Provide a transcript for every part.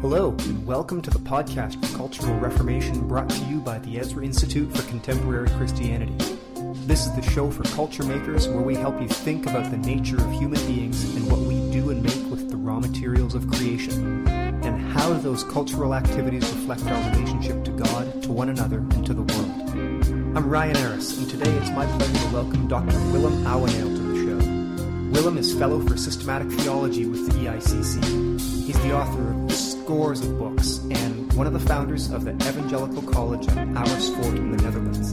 Hello, and welcome to the podcast for Cultural Reformation brought to you by the Ezra Institute for Contemporary Christianity. This is the show for culture makers where we help you think about the nature of human beings and what we do and make with the raw materials of creation, and how those cultural activities reflect our relationship to God, to one another, and to the world. I'm Ryan Harris, and today it's my pleasure to welcome Dr. Willem Ouweneel to the show. Willem is Fellow for Systematic Theology with the EICC. He's the author of scores of books and one of the founders of the Evangelical College at Amersfoort in the Netherlands.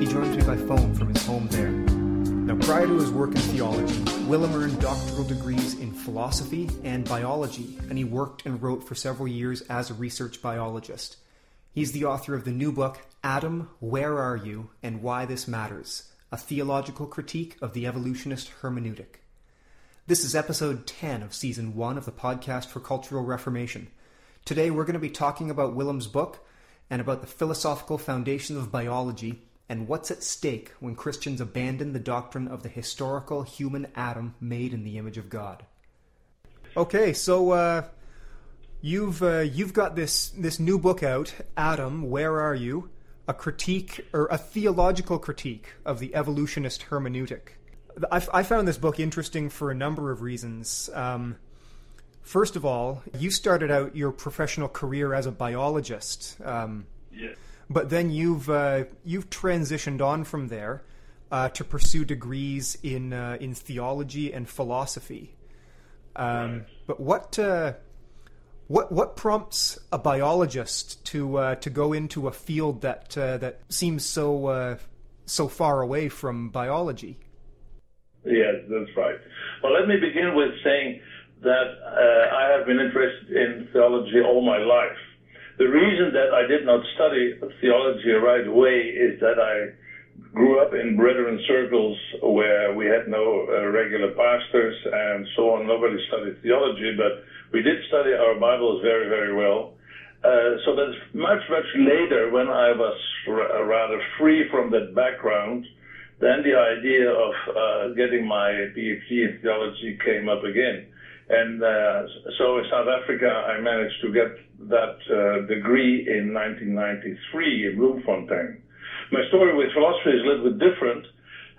He joins me by phone from his home there. Now, prior to his work in theology, Willem earned doctoral degrees in philosophy and biology, and he worked and wrote for several years as a research biologist. He's the author of the new book, Adam, Where Are You, and Why This Matters A Theological Critique of the Evolutionist Hermeneutic. This is episode 10 of season 1 of the podcast for Cultural Reformation. Today we're going to be talking about Willem's book and about the philosophical foundations of biology and what's at stake when Christians abandon the doctrine of the historical human Adam made in the image of God. Okay, so uh, you've uh, you've got this this new book out, Adam, where are you? A critique or a theological critique of the evolutionist hermeneutic. I, I found this book interesting for a number of reasons. Um, first of all, you started out your professional career as a biologist. Um, yes. But then you've uh, you've transitioned on from there uh, to pursue degrees in uh, in theology and philosophy. Um, Right. But what uh, what what prompts a biologist to uh, to go into a field that uh, that seems so uh, so far away from biology? Yes, that's right. Well, let me begin with saying that uh, I have been interested in theology all my life. The reason that I did not study theology right away is that I grew up in brethren circles where we had no uh, regular pastors and so on. Nobody studied theology, but we did study our Bibles very, very well. Uh, so that's much, much later when I was r- rather free from that background then the idea of uh, getting my PhD in theology came up again. And uh, so in South Africa, I managed to get that uh, degree in 1993 in Bloemfontein. My story with philosophy is a little bit different,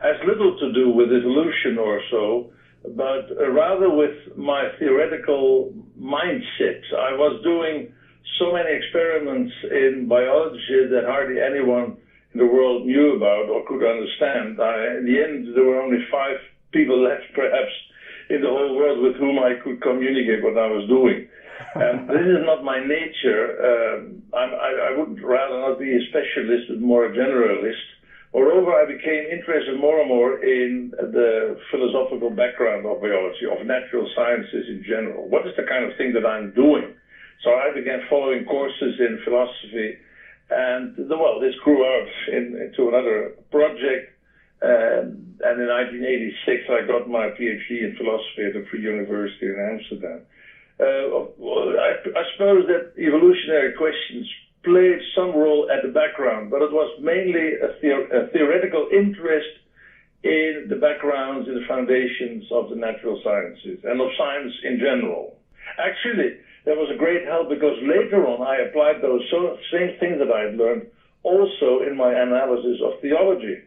has little to do with evolution or so, but rather with my theoretical mindset. I was doing so many experiments in biology that hardly anyone in the world knew about or could understand. I, in the end, there were only five people left, perhaps, in the whole world with whom I could communicate what I was doing. And this is not my nature. Um, I'm, I, I would rather not be a specialist, but more a generalist. Moreover, I became interested more and more in the philosophical background of biology, of natural sciences in general. What is the kind of thing that I'm doing? So I began following courses in philosophy and the, well, this grew out in, into another project. Um, and in 1986, I got my PhD in philosophy at the Free University in Amsterdam. Uh, well, I, I suppose that evolutionary questions played some role at the background, but it was mainly a, theor- a theoretical interest in the backgrounds, in the foundations of the natural sciences and of science in general. Actually, that was a great help because later on I applied those same things that I had learned also in my analysis of theology.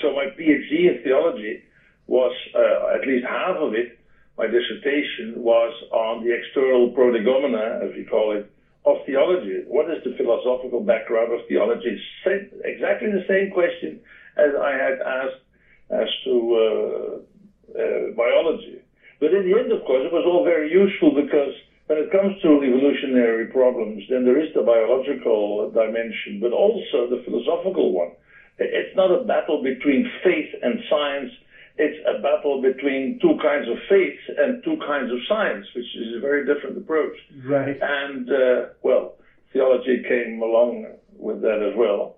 So my PhD in theology was, uh, at least half of it, my dissertation was on the external prolegomena, as we call it, of theology. What is the philosophical background of theology? Same, exactly the same question as I had asked as to uh, uh, biology. But in the end, of course, it was all very useful because when it comes to evolutionary problems, then there is the biological dimension, but also the philosophical one. It's not a battle between faith and science. It's a battle between two kinds of faith and two kinds of science, which is a very different approach. Right. And, uh, well, theology came along with that as well.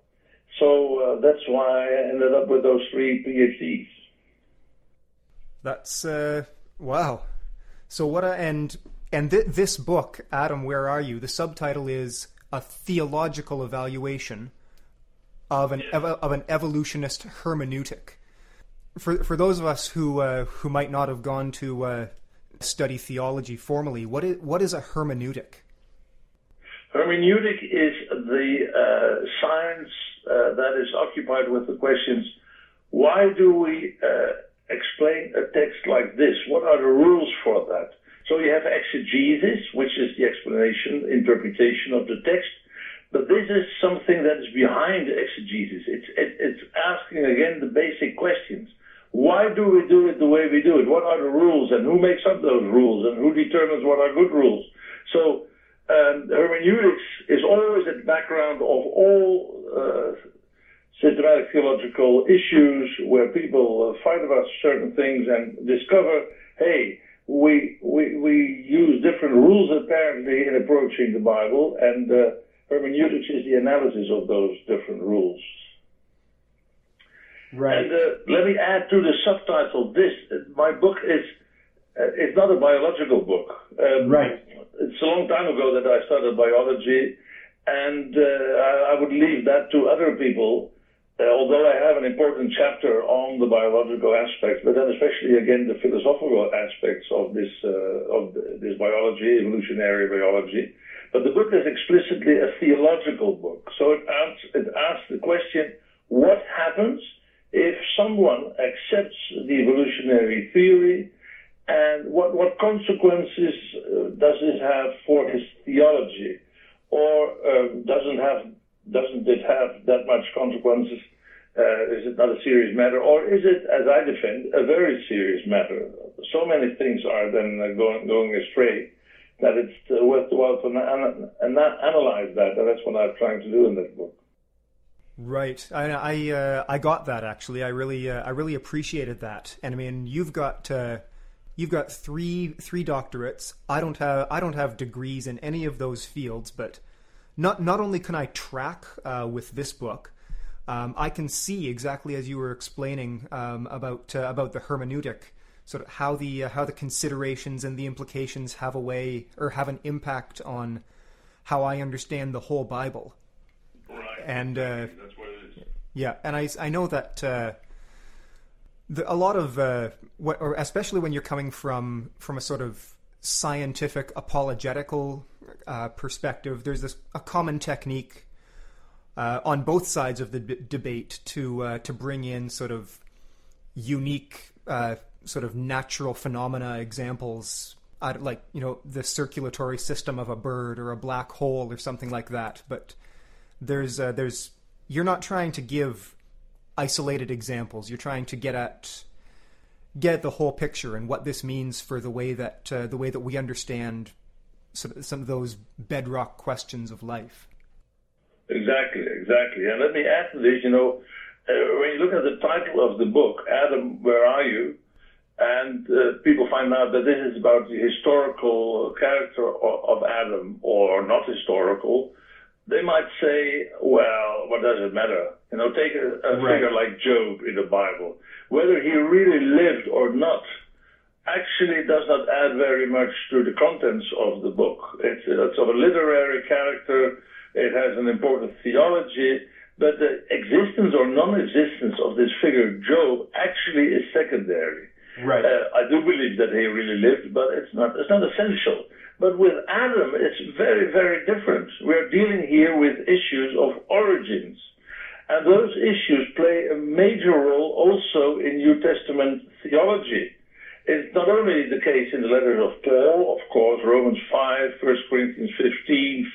So uh, that's why I ended up with those three PhDs. That's uh, wow. So what a and and th- this book, Adam, where are you? The subtitle is a theological evaluation of an ev- of an evolutionist hermeneutic. For for those of us who uh, who might not have gone to uh, study theology formally, what is what is a hermeneutic? Hermeneutic is the uh, science uh, that is occupied with the questions why do we uh, explain a text like this? What are the rules for that? So you have exegesis, which is the explanation, interpretation of the text. But this is something that is behind exegesis. It's, it, it's asking again the basic questions. Why do we do it the way we do it? What are the rules and who makes up those rules and who determines what are good rules? So um, hermeneutics is always at the background of all uh, systematic theological issues where people uh, fight about certain things and discover, hey, we, we, we use different rules apparently in approaching the Bible, and uh, hermeneutics is the analysis of those different rules. Right. And uh, let me add to the subtitle this. My book is uh, it's not a biological book. Um, right. It's a long time ago that I started biology, and uh, I, I, would leave that to other people. Uh, although I have an important chapter on the biological aspects, but then especially again the philosophical aspects of this uh, of this biology, evolutionary biology. But the book is explicitly a theological book, so it asks, it asks the question: What happens if someone accepts the evolutionary theory? And what, what consequences uh, does it have for his theology? Or uh, doesn't have doesn't it have that much consequences? Uh, is it not a serious matter, or is it, as I defend, a very serious matter? So many things are then uh, going going astray that it's uh, worthwhile to an- an- analyze that, and that's what I'm trying to do in this book. Right, I I, uh, I got that actually. I really uh, I really appreciated that, and I mean you've got uh, you've got three three doctorates. I don't have I don't have degrees in any of those fields, but not not only can I track with this book, um, I can see exactly as you were explaining um, about uh, about the hermeneutic, sort of how the uh, how the considerations and the implications have a way or have an impact on how I understand the whole Bible. Right. And uh, that's what it is. Yeah, and I I know that. Uh, the, a lot of, uh, what, or especially when you're coming from from a sort of scientific apologetical uh, perspective, there's this a common technique uh, on both sides of the debate to uh, to bring in sort of unique uh, sort of natural phenomena examples, like you know the circulatory system of a bird or a black hole or something like that. But there's uh, there's you're not trying to give isolated examples. You're trying to get at get the whole picture and what this means for the way that uh, the way that we understand some, some of those bedrock questions of life. Exactly, exactly. And let me add to this, you know, uh, when you look at the title of the book, Adam, Where Are You? And uh, people find out that this is about the historical character of, of Adam or not historical they might say, well, what does it matter? You know, take a, a right. figure like Job in the Bible. Whether he really lived or not actually does not add very much to the contents of the book. It's, it's of a literary character. It has an important theology, but the existence or non-existence of this figure Job actually is secondary. Right. Uh, I do believe that he really lived, but it's not. It's not essential. But with Adam, it's very, very different. We're dealing here with issues of origins. And those issues play a major role also in New Testament theology. It's not only the case in the letters of Paul, of course, Romans 5, 1 Corinthians 15,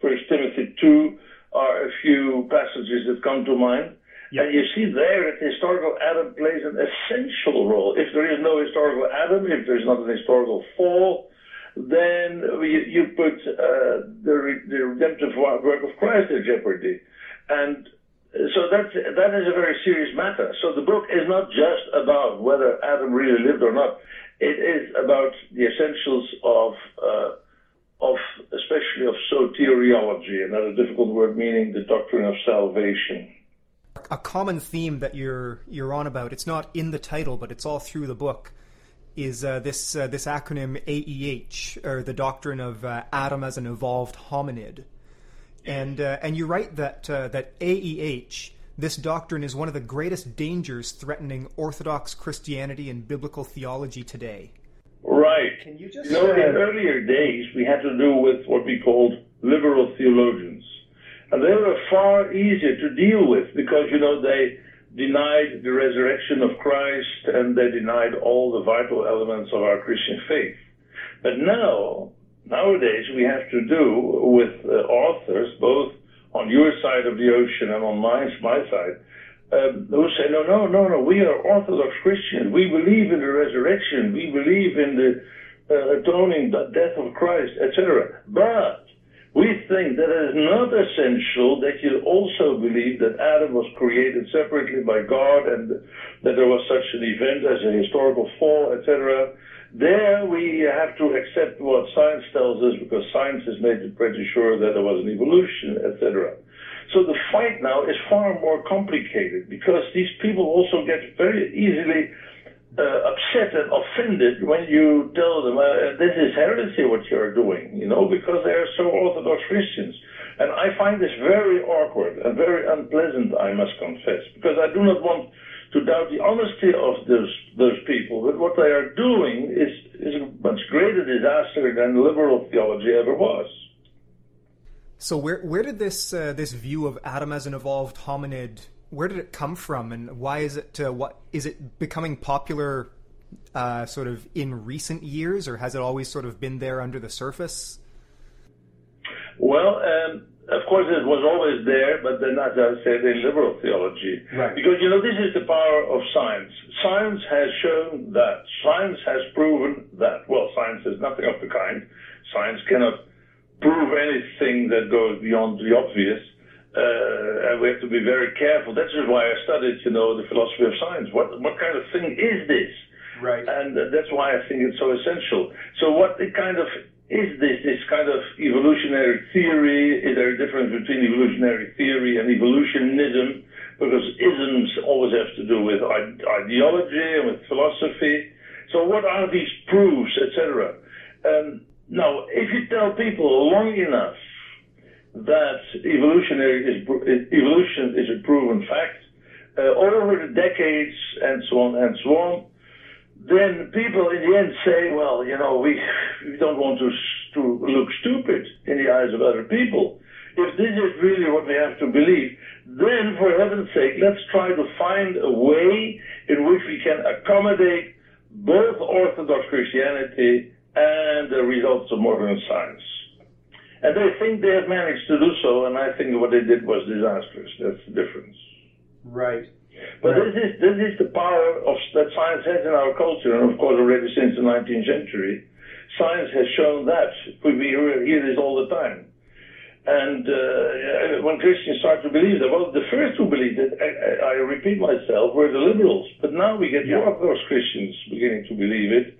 1 Timothy 2 are a few passages that come to mind. Yep. And you see there that historical Adam plays an essential role. If there is no historical Adam, if there's not an historical fall, then you, you put uh, the, re- the redemptive work of Christ in jeopardy. And so that that is a very serious matter. So the book is not just about whether Adam really lived or not. It is about the essentials of uh, of especially of soteriology, another difficult word meaning the doctrine of salvation. A common theme that you're you're on about. It's not in the title, but it's all through the book is uh, this uh, this acronym AEH, or the doctrine of uh, Adam as an evolved hominid, and uh, and you write that uh, that AEH, this doctrine, is one of the greatest dangers threatening Orthodox Christianity and biblical theology today. Right. Can you just? You know, in earlier days, we had to do with what we called liberal theologians. And they were far easier to deal with because, you know, they denied the resurrection of Christ and they denied all the vital elements of our Christian faith. But now, nowadays, we have to do with uh, authors, both on your side of the ocean and on my, my side, um, who say, no, no, no, no, we are Orthodox Christians. We believe in the resurrection. We believe in the uh, atoning death of Christ, etc. But we think that it is not essential that you also believe that Adam was created separately by God and that there was such an event as a historical fall, etc. There we have to accept what science tells us because science has made it pretty sure that there was an evolution, etc. So the fight now is far more complicated because these people also get very easily uh, upset and offended when you tell them uh, this is heresy what you're doing, you know, because they are so Orthodox Christians. And I find this very awkward and very unpleasant, I must confess, because I do not want to doubt the honesty of those those people. But what they are doing is is a much greater disaster than liberal theology ever was. So where where did this uh, this view of Adam as an evolved hominid where did it come from and why is it uh, what is it becoming popular uh, sort of in recent years or has it always sort of been there under the surface? Well, um, of course, it was always there, but then, as I said, in liberal theology. Right. Because, you know, this is the power of science. Science has shown that. Science has proven that. Well, science is nothing of the kind. Science cannot prove anything that goes beyond the obvious. Uh, and we have to be very careful. That's just why I studied, you know, the philosophy of science. What what kind of thing is this? Right. And that's why I think it's so essential. So what kind of is this this kind of evolutionary theory? Is there a difference between evolutionary theory and evolutionism? Because isms always have to do with ideology and with philosophy. So what are these proofs, etc.? Um, now, if you tell people long enough that evolutionary is, evolution is a proven fact, uh, over the decades and so on and so on, then people in the end say, well, you know, we, we don't want to, to look stupid in the eyes of other people. If this is really what we have to believe, then for heaven's sake, let's try to find a way in which we can accommodate both Orthodox Christianity and the results of modern science. And they think they have managed to do so, and I think what they did was disastrous. That's the difference. Right. But this is this is the power of that science has in our culture, and of course already since the 19th century, science has shown that. We hear this all the time. And uh, when Christians start to believe that, well, the first who believed it, I, I repeat myself, were the liberals. But now we get yeah. more of those Christians beginning to believe it,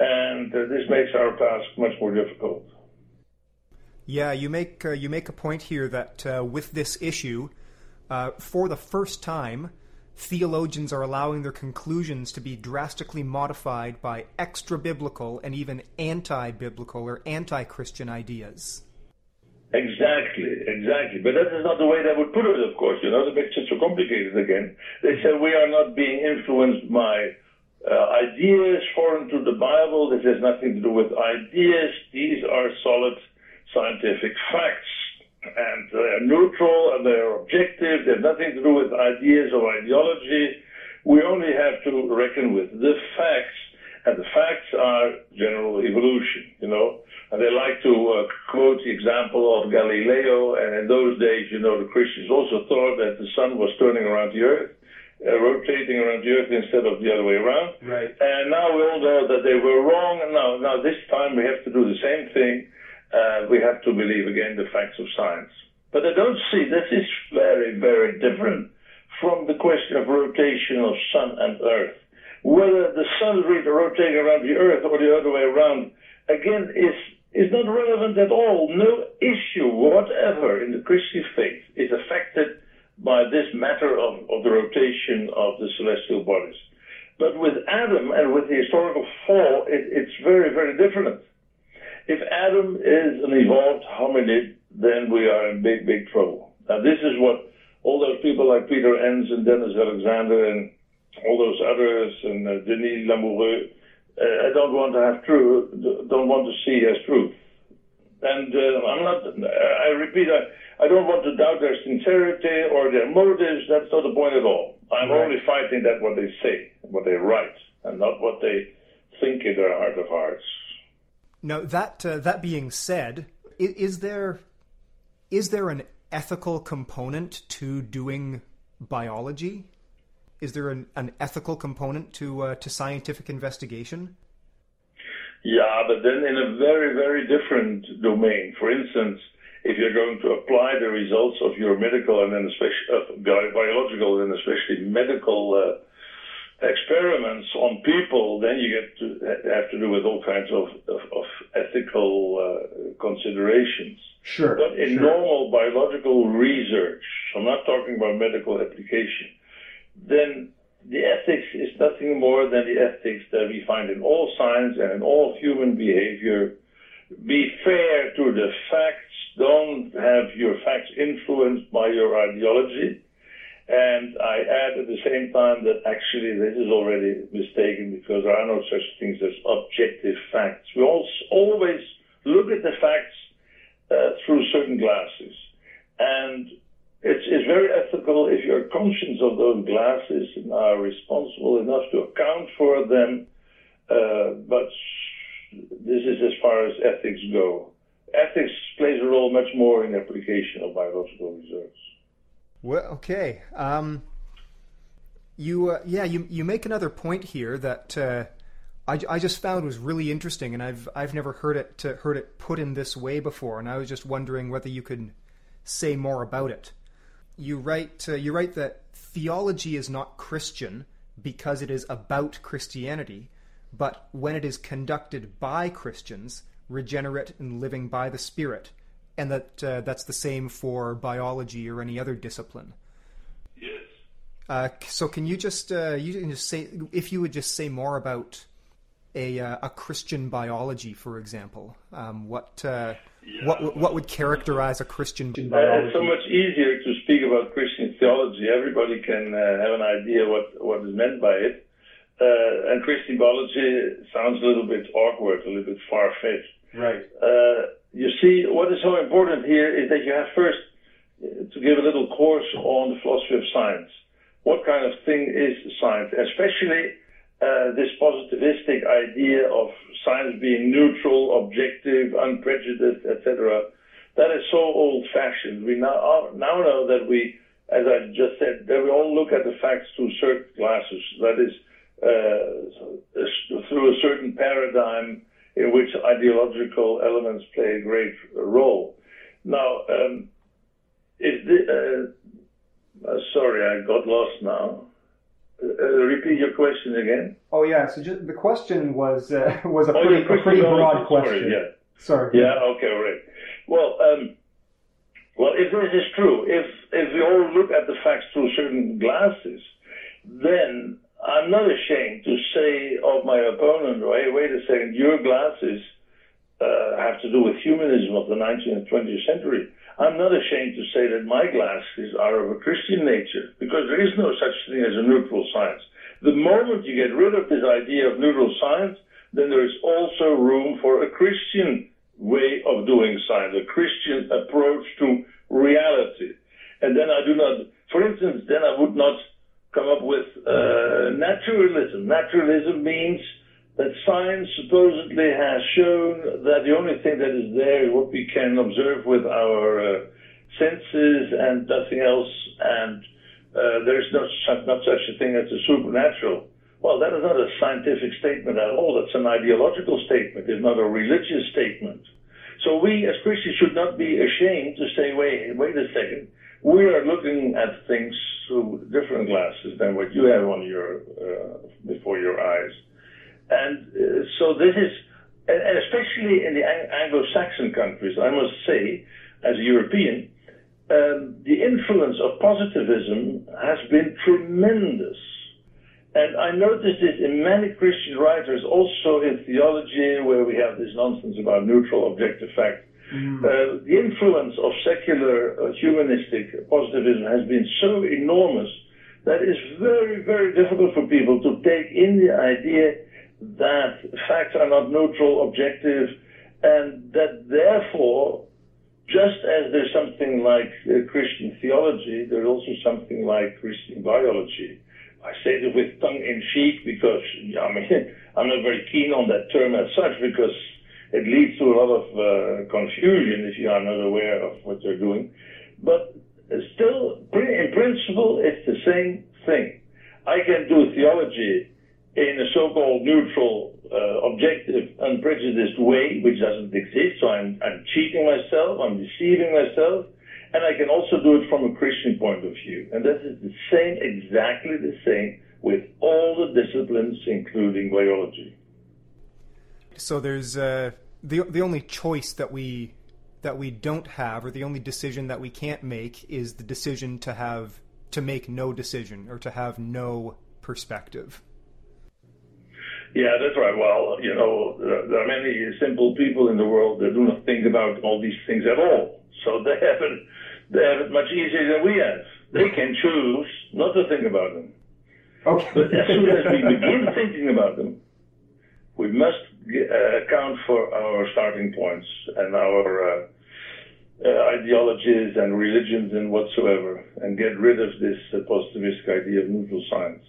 and uh, this makes our task much more difficult. Yeah, you make uh, you make a point here that uh, with this issue, uh, for the first time, theologians are allowing their conclusions to be drastically modified by extra biblical and even anti biblical or anti Christian ideas. Exactly, exactly. But that is not the way they would put it, of course. You know, the makes it so complicated again. They say we are not being influenced by uh, ideas foreign to the Bible. This has nothing to do with ideas. These are solid scientific facts and they're neutral and they're objective. They have nothing to do with ideas or ideology. We only have to reckon with the facts, and the facts are general evolution, you know. And they like to uh, quote the example of Galileo, and in those days, you know, the Christians also thought that the sun was turning around the earth. Uh, rotating around the earth instead of the other way around. Right. And now we all know that they were wrong. And now, now this time we have to do the same thing uh, we have to believe again the facts of science. But I don't see this is very, very different from the question of rotation of sun and earth. Whether the sun is rotating around the earth or the other way around, again, is is not relevant at all. No issue whatever in the Christian faith is affected by this matter of, of the rotation of the celestial bodies. But with Adam and with the historical fall, it, it's very, very different. If Adam is an evolved hominid, then we are in big, big trouble. Now, this is what all those people like Peter Enns and Denis Alexander and all those others and uh, Denis Lamoureux, uh, I don't want to have truth, don't want to see as truth. And uh, I'm not, I repeat, I, I don't want to doubt their sincerity or their motives. That's not the point at all. I'm right. only fighting that what they say, what they write, and not what they think in their heart of hearts. Now, that, uh, that being said, is, is there is there an ethical component to doing biology? Is there an, an ethical component to uh, to scientific investigation? Yeah, but then in a very, very different domain. For instance, if you're going to apply the results of your medical and then especially uh, biological and especially medical uh, experiments on people, then you get to have to do with all kinds of, of, of ethical uh, considerations. Sure. But in sure. normal biological research, I'm not talking about medical application, then the ethics is nothing more than the ethics that we find in all science and in all human behavior. Be fair to the facts. Don't have your facts influenced by your ideology. And I add at the same time that actually this is already mistaken because there are no such things as objective facts. We always look at the facts uh, through certain glasses. And it's, it's very ethical if you're conscious of those glasses and are responsible enough to account for them. Uh, but this is as far as ethics go. Ethics plays a role much more in the application of biological research. Well, okay. Um, you, uh, yeah, you you make another point here that uh, I, I just found was really interesting, and I've I've never heard it uh, heard it put in this way before, and I was just wondering whether you could say more about it you write uh, you write that theology is not Christian because it is about Christianity, but when it is conducted by Christians, regenerate and living by the Spirit, and that uh, that's the same for biology or any other discipline. Yes. Uh, so can you just uh, you can just say if you would just say more about a uh, a Christian biology, for example, um, what uh, yeah. what what would characterize a Christian biology? it's so much easier to speak about Christian theology. Everybody can uh, have an idea what what is meant by it. Uh, and Christian biology sounds a little bit awkward, a little bit far fetched. Right. Uh, you see, what is so important here is that you have first to give a little course on the philosophy of science. What kind of thing is science? Especially uh, this positivistic idea of science being neutral, objective, unprejudiced, etc. That is so old-fashioned. We now now know that we, as I just said, that we all look at the facts through certain glasses. That is uh, through a certain paradigm in which ideological elements play a great role. Now, um, if the, uh, uh sorry, I got lost now. Uh, repeat your question again. Oh yeah, so just, the question was uh, was a oh, pretty, a pretty broad question. Sorry, yeah. Sorry. Yeah. Okay. All right. Well, um, well, if this is true, if if we all look at the facts through certain glasses, then I'm not ashamed to say of my opponent, "Wait, wait a second, your glasses uh, have to do with humanism of the 19th and 20th century." I'm not ashamed to say that my glasses are of a Christian nature because there is no such thing as a neutral science. The moment you get rid of this idea of neutral science, then there is also room for a Christian way of doing science, a Christian approach to reality. And then I do not, for instance, then I would not come up with uh, naturalism. Naturalism means that science supposedly has shown that the only thing that is there is what we can observe with our uh, senses and nothing else, and uh, there is no, such not such a thing as the supernatural. Well, that is not a scientific statement at all. That's an ideological statement. It's not a religious statement. So we as Christians should not be ashamed to say, wait, wait a second. We are looking at things through different glasses than what you have on your uh, before your eyes. And uh, so this is, and especially in the Anglo-Saxon countries, I must say, as a European, um, the influence of positivism has been tremendous. And I noticed this in many Christian writers, also in theology, where we have this nonsense about neutral objective fact. Mm. Uh, the influence of secular uh, humanistic positivism has been so enormous that it's very, very difficult for people to take in the idea that facts are not neutral, objective, and that therefore, just as there's something like uh, Christian theology, there's also something like Christian biology. I say this with tongue in cheek because I mean I'm not very keen on that term as such because it leads to a lot of uh, confusion if you are not aware of what they're doing. But still, in principle, it's the same thing. I can do theology in a so-called neutral, uh, objective, unprejudiced way, which doesn't exist. So I'm, I'm cheating myself, I'm deceiving myself, and I can also do it from a Christian point of view. And that is the same, exactly the same, with all the disciplines, including biology. So there's uh, the the only choice that we that we don't have, or the only decision that we can't make, is the decision to have to make no decision or to have no perspective. Yeah, that's right. Well, you know, there are many simple people in the world that do not think about all these things at all. So they have it, they have it much easier than we have. They can choose not to think about them. Okay. But as soon as we begin thinking about them, we must account for our starting points and our uh, uh, ideologies and religions and whatsoever, and get rid of this uh, positivistic idea of neutral science.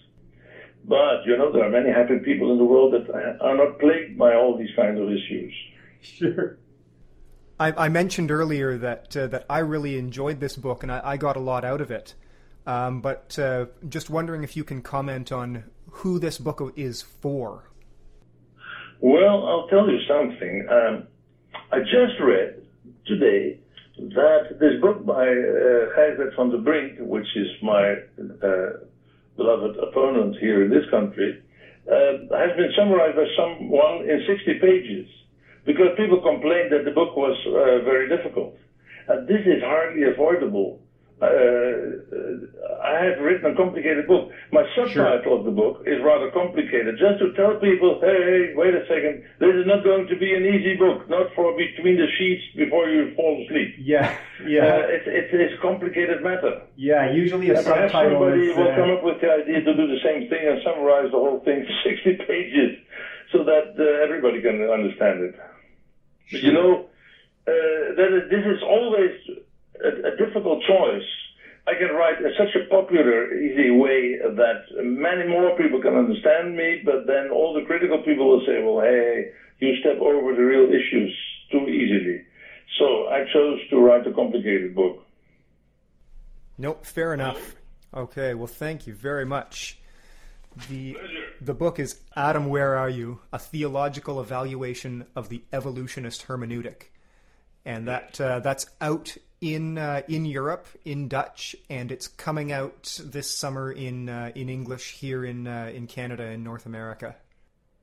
But you know, there are many happy people in the world that are not plagued by all these kinds of issues. Sure. I, I mentioned earlier that uh, that I really enjoyed this book and I, I got a lot out of it. Um, but uh, just wondering if you can comment on who this book is for. Well, I'll tell you something. Um, I just read today that this book by uh, Gijsbert van den Brink, which is my uh, beloved opponent here in this country, uh, has been summarized by someone in 60 pages because people complained that the book was uh, very difficult. And this is hardly avoidable uh, I have written a complicated book. My subtitle sure. of the book is rather complicated, just to tell people, hey, wait a second, this is not going to be an easy book, not for between the sheets before you fall asleep. Yeah, yeah. Uh, it's, it's, it's a complicated matter. Yeah, usually a and subtitle somebody is, will uh... come up with the idea to do the same thing and summarize the whole thing to 60 pages so that uh, everybody can understand it. Sure. But you know, uh, that this is always a, a difficult choice. I can write in such a popular, easy way that many more people can understand me, but then all the critical people will say, well, hey, you step over the real issues too easily. So I chose to write a complicated book. Nope, fair enough. Okay, well, thank you very much. The, the book is Adam, Where Are You? A Theological Evaluation of the Evolutionist Hermeneutic. And that uh, that's out in uh, in Europe in Dutch, and it's coming out this summer in uh, in English here in uh, in Canada and North America.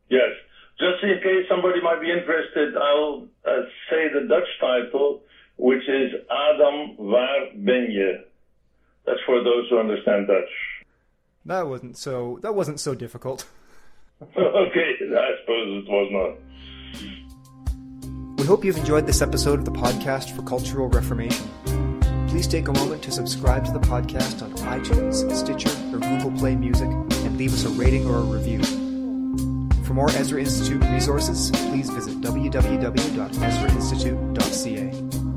Yes, just in case somebody might be interested, I'll uh, say the Dutch title, which is Adam, waar ben je? That's for those who understand Dutch. That wasn't so. That wasn't so difficult. okay, I suppose it was not. Hope you've enjoyed this episode of the podcast for Cultural Reformation. Please take a moment to subscribe to the podcast on iTunes, Stitcher, or Google Play Music and leave us a rating or a review. For more Ezra Institute resources, please visit www.ezrainstitute.ca.